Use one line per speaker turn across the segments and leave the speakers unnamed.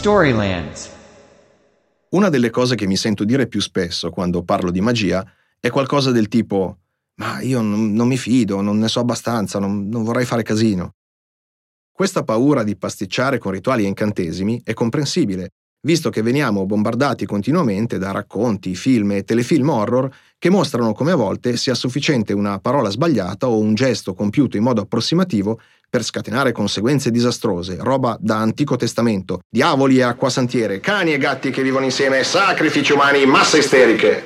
Storylands.
Una delle cose che mi sento dire più spesso quando parlo di magia è qualcosa del tipo ma io non, non mi fido, non ne so abbastanza, non, non vorrei fare casino. Questa paura di pasticciare con rituali e incantesimi è comprensibile, visto che veniamo bombardati continuamente da racconti, film e telefilm horror che mostrano come a volte sia sufficiente una parola sbagliata o un gesto compiuto in modo approssimativo per scatenare conseguenze disastrose, roba da Antico Testamento, diavoli e acquasantiere, cani e gatti che vivono insieme, sacrifici umani, masse isteriche.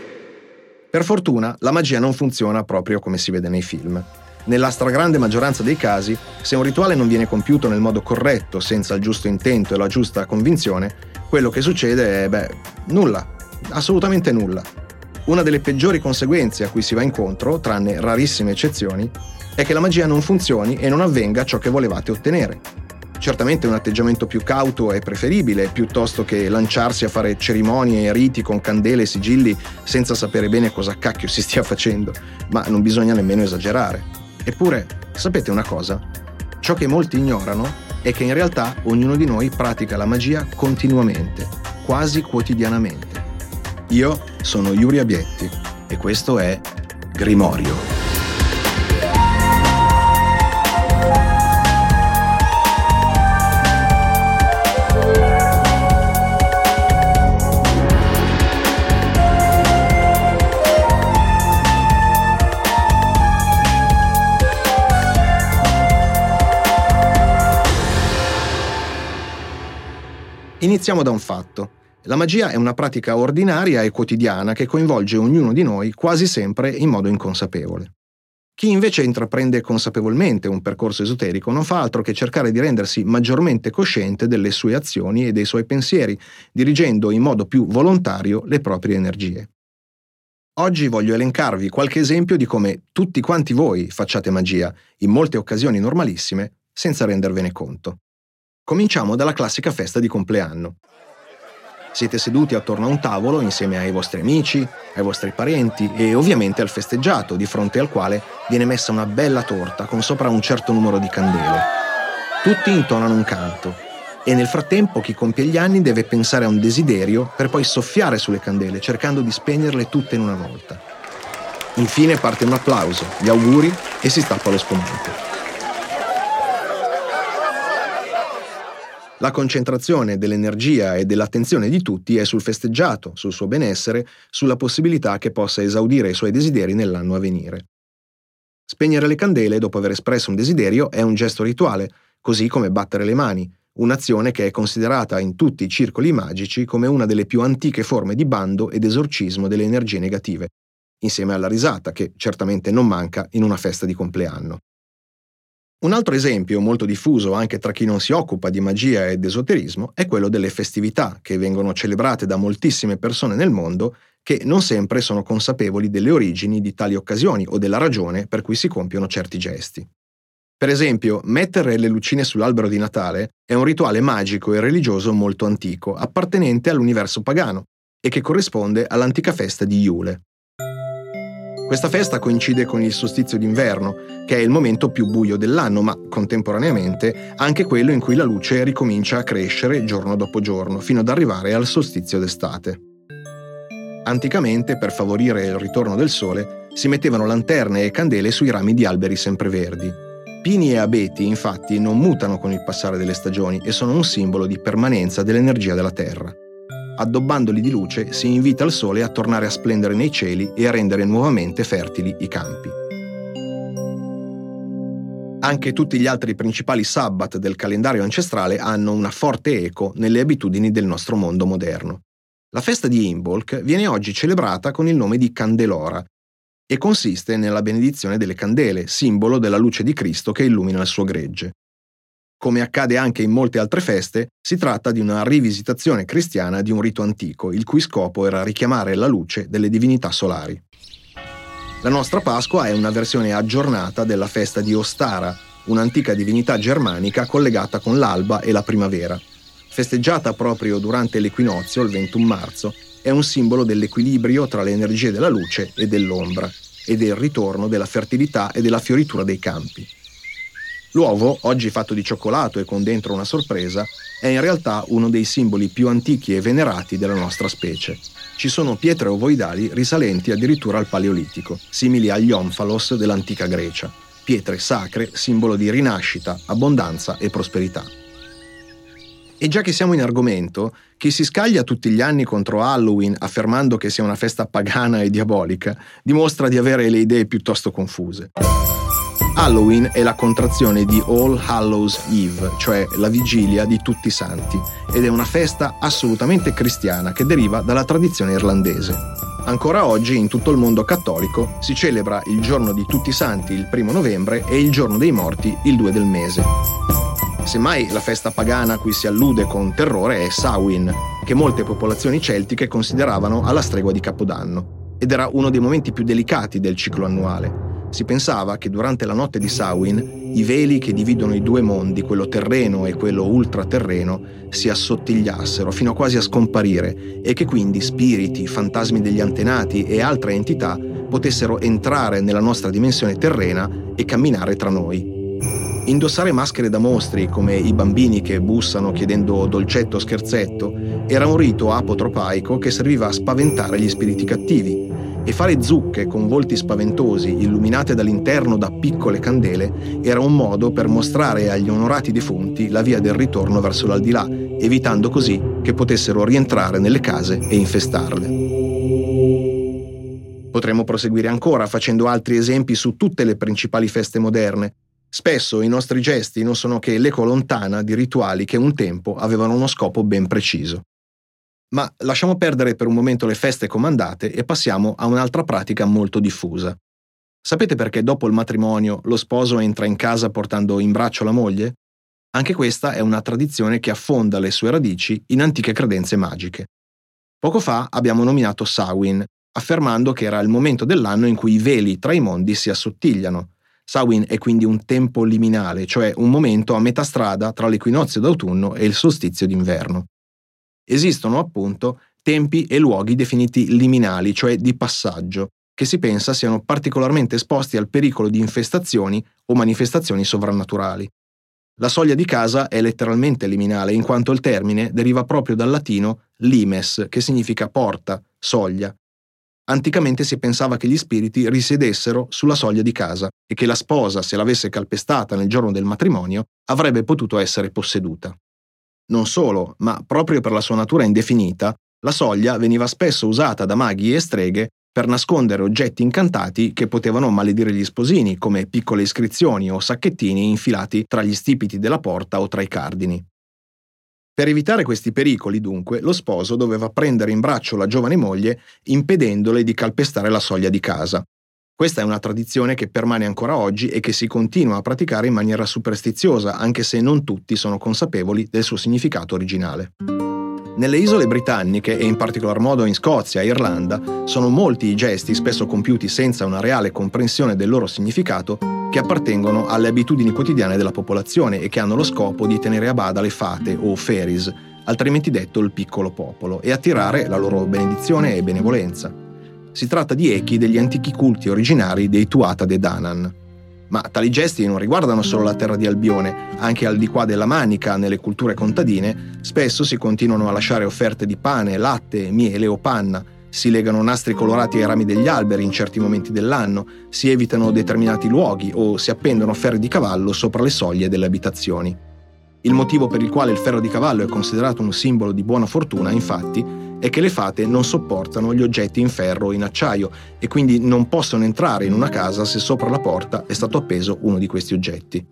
Per fortuna la magia non funziona proprio come si vede nei film. Nella stragrande maggioranza dei casi, se un rituale non viene compiuto nel modo corretto, senza il giusto intento e la giusta convinzione, quello che succede è, beh, nulla, assolutamente nulla. Una delle peggiori conseguenze a cui si va incontro, tranne rarissime eccezioni, è che la magia non funzioni e non avvenga ciò che volevate ottenere. Certamente un atteggiamento più cauto è preferibile, piuttosto che lanciarsi a fare cerimonie e riti con candele e sigilli senza sapere bene cosa cacchio si stia facendo, ma non bisogna nemmeno esagerare. Eppure, sapete una cosa? Ciò che molti ignorano è che in realtà ognuno di noi pratica la magia continuamente, quasi quotidianamente. Io sono Yuri Abietti e questo è Grimorio. Iniziamo da un fatto. La magia è una pratica ordinaria e quotidiana che coinvolge ognuno di noi quasi sempre in modo inconsapevole. Chi invece intraprende consapevolmente un percorso esoterico non fa altro che cercare di rendersi maggiormente cosciente delle sue azioni e dei suoi pensieri, dirigendo in modo più volontario le proprie energie. Oggi voglio elencarvi qualche esempio di come tutti quanti voi facciate magia, in molte occasioni normalissime, senza rendervene conto. Cominciamo dalla classica festa di compleanno. Siete seduti attorno a un tavolo insieme ai vostri amici, ai vostri parenti e ovviamente al festeggiato, di fronte al quale viene messa una bella torta con sopra un certo numero di candele. Tutti intonano un canto e nel frattempo chi compie gli anni deve pensare a un desiderio per poi soffiare sulle candele cercando di spegnerle tutte in una volta. Infine parte un applauso, gli auguri e si stappa lo spumante. La concentrazione dell'energia e dell'attenzione di tutti è sul festeggiato, sul suo benessere, sulla possibilità che possa esaudire i suoi desideri nell'anno a venire. Spegnere le candele dopo aver espresso un desiderio è un gesto rituale, così come battere le mani, un'azione che è considerata in tutti i circoli magici come una delle più antiche forme di bando ed esorcismo delle energie negative, insieme alla risata che certamente non manca in una festa di compleanno. Un altro esempio molto diffuso anche tra chi non si occupa di magia ed esoterismo è quello delle festività che vengono celebrate da moltissime persone nel mondo che non sempre sono consapevoli delle origini di tali occasioni o della ragione per cui si compiono certi gesti. Per esempio, mettere le lucine sull'albero di Natale è un rituale magico e religioso molto antico, appartenente all'universo pagano e che corrisponde all'antica festa di Iule. Questa festa coincide con il solstizio d'inverno, che è il momento più buio dell'anno, ma contemporaneamente anche quello in cui la luce ricomincia a crescere giorno dopo giorno, fino ad arrivare al solstizio d'estate. Anticamente, per favorire il ritorno del sole, si mettevano lanterne e candele sui rami di alberi sempreverdi. Pini e abeti, infatti, non mutano con il passare delle stagioni e sono un simbolo di permanenza dell'energia della Terra addobbandoli di luce si invita il sole a tornare a splendere nei cieli e a rendere nuovamente fertili i campi. Anche tutti gli altri principali sabbat del calendario ancestrale hanno una forte eco nelle abitudini del nostro mondo moderno. La festa di Imbolc viene oggi celebrata con il nome di Candelora. e consiste nella benedizione delle candele, simbolo della luce di Cristo che illumina il suo gregge. Come accade anche in molte altre feste, si tratta di una rivisitazione cristiana di un rito antico, il cui scopo era richiamare la luce delle divinità solari. La nostra Pasqua è una versione aggiornata della festa di Ostara, un'antica divinità germanica collegata con l'alba e la primavera. Festeggiata proprio durante l'equinozio, il 21 marzo, è un simbolo dell'equilibrio tra le energie della luce e dell'ombra e del ritorno della fertilità e della fioritura dei campi. L'uovo, oggi fatto di cioccolato e con dentro una sorpresa, è in realtà uno dei simboli più antichi e venerati della nostra specie. Ci sono pietre ovoidali risalenti addirittura al Paleolitico, simili agli omphalos dell'antica Grecia, pietre sacre, simbolo di rinascita, abbondanza e prosperità. E già che siamo in argomento, chi si scaglia tutti gli anni contro Halloween affermando che sia una festa pagana e diabolica, dimostra di avere le idee piuttosto confuse. Halloween è la contrazione di All Hallows Eve, cioè la vigilia di tutti i santi, ed è una festa assolutamente cristiana che deriva dalla tradizione irlandese. Ancora oggi in tutto il mondo cattolico si celebra il giorno di tutti i santi il primo novembre e il giorno dei morti il 2 del mese. Semmai la festa pagana a cui si allude con terrore è Samhain, che molte popolazioni celtiche consideravano alla stregua di Capodanno, ed era uno dei momenti più delicati del ciclo annuale. Si pensava che durante la notte di Samhain i veli che dividono i due mondi, quello terreno e quello ultraterreno, si assottigliassero fino quasi a scomparire e che quindi spiriti, fantasmi degli antenati e altre entità potessero entrare nella nostra dimensione terrena e camminare tra noi. Indossare maschere da mostri, come i bambini che bussano chiedendo dolcetto o scherzetto, era un rito apotropaico che serviva a spaventare gli spiriti cattivi. E fare zucche con volti spaventosi, illuminate dall'interno da piccole candele, era un modo per mostrare agli onorati defunti la via del ritorno verso l'aldilà, evitando così che potessero rientrare nelle case e infestarle. Potremmo proseguire ancora facendo altri esempi su tutte le principali feste moderne, Spesso i nostri gesti non sono che l'eco lontana di rituali che un tempo avevano uno scopo ben preciso. Ma lasciamo perdere per un momento le feste comandate e passiamo a un'altra pratica molto diffusa. Sapete perché dopo il matrimonio lo sposo entra in casa portando in braccio la moglie? Anche questa è una tradizione che affonda le sue radici in antiche credenze magiche. Poco fa abbiamo nominato Samhain, affermando che era il momento dell'anno in cui i veli tra i mondi si assottigliano, Samhain è quindi un tempo liminale, cioè un momento a metà strada tra l'equinozio d'autunno e il solstizio d'inverno. Esistono appunto tempi e luoghi definiti liminali, cioè di passaggio, che si pensa siano particolarmente esposti al pericolo di infestazioni o manifestazioni sovrannaturali. La soglia di casa è letteralmente liminale, in quanto il termine deriva proprio dal latino limes, che significa porta, soglia, Anticamente si pensava che gli spiriti risiedessero sulla soglia di casa e che la sposa, se l'avesse calpestata nel giorno del matrimonio, avrebbe potuto essere posseduta. Non solo, ma proprio per la sua natura indefinita, la soglia veniva spesso usata da maghi e streghe per nascondere oggetti incantati che potevano maledire gli sposini, come piccole iscrizioni o sacchettini infilati tra gli stipiti della porta o tra i cardini. Per evitare questi pericoli, dunque, lo sposo doveva prendere in braccio la giovane moglie impedendole di calpestare la soglia di casa. Questa è una tradizione che permane ancora oggi e che si continua a praticare in maniera superstiziosa, anche se non tutti sono consapevoli del suo significato originale. Nelle isole britanniche e in particolar modo in Scozia e Irlanda sono molti i gesti spesso compiuti senza una reale comprensione del loro significato che appartengono alle abitudini quotidiane della popolazione e che hanno lo scopo di tenere a bada le fate o fairies, altrimenti detto il piccolo popolo, e attirare la loro benedizione e benevolenza. Si tratta di echi degli antichi culti originari dei Tuata de Danann. Ma tali gesti non riguardano solo la terra di Albione, anche al di qua della Manica, nelle culture contadine, spesso si continuano a lasciare offerte di pane, latte, miele o panna, si legano nastri colorati ai rami degli alberi in certi momenti dell'anno, si evitano determinati luoghi o si appendono ferri di cavallo sopra le soglie delle abitazioni. Il motivo per il quale il ferro di cavallo è considerato un simbolo di buona fortuna, infatti, è che le fate non sopportano gli oggetti in ferro o in acciaio e quindi non possono entrare in una casa se sopra la porta è stato appeso uno di questi oggetti.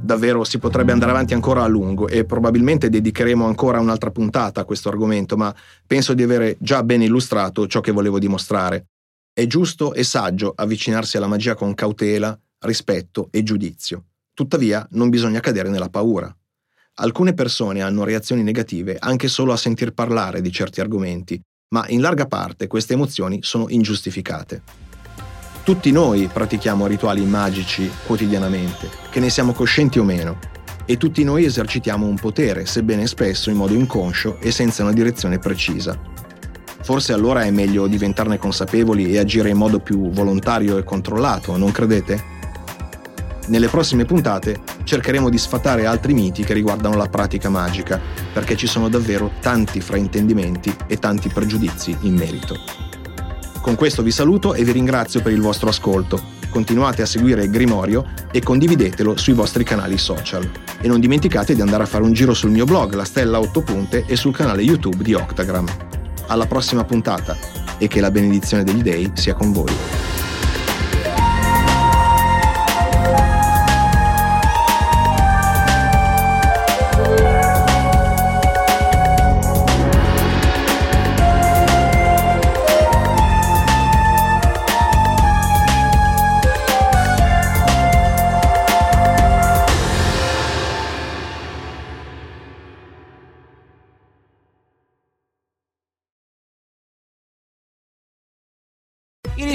Davvero si potrebbe andare avanti ancora a lungo e probabilmente dedicheremo ancora un'altra puntata a questo argomento, ma penso di avere già ben illustrato ciò che volevo dimostrare. È giusto e saggio avvicinarsi alla magia con cautela, rispetto e giudizio. Tuttavia non bisogna cadere nella paura. Alcune persone hanno reazioni negative anche solo a sentir parlare di certi argomenti, ma in larga parte queste emozioni sono ingiustificate. Tutti noi pratichiamo rituali magici quotidianamente, che ne siamo coscienti o meno, e tutti noi esercitiamo un potere, sebbene spesso in modo inconscio e senza una direzione precisa. Forse allora è meglio diventarne consapevoli e agire in modo più volontario e controllato, non credete? Nelle prossime puntate cercheremo di sfatare altri miti che riguardano la pratica magica, perché ci sono davvero tanti fraintendimenti e tanti pregiudizi in merito. Con questo vi saluto e vi ringrazio per il vostro ascolto. Continuate a seguire Grimorio e condividetelo sui vostri canali social. E non dimenticate di andare a fare un giro sul mio blog La Stella 8 Punte e sul canale YouTube di Octagram. Alla prossima puntata e che la benedizione degli dei sia con voi.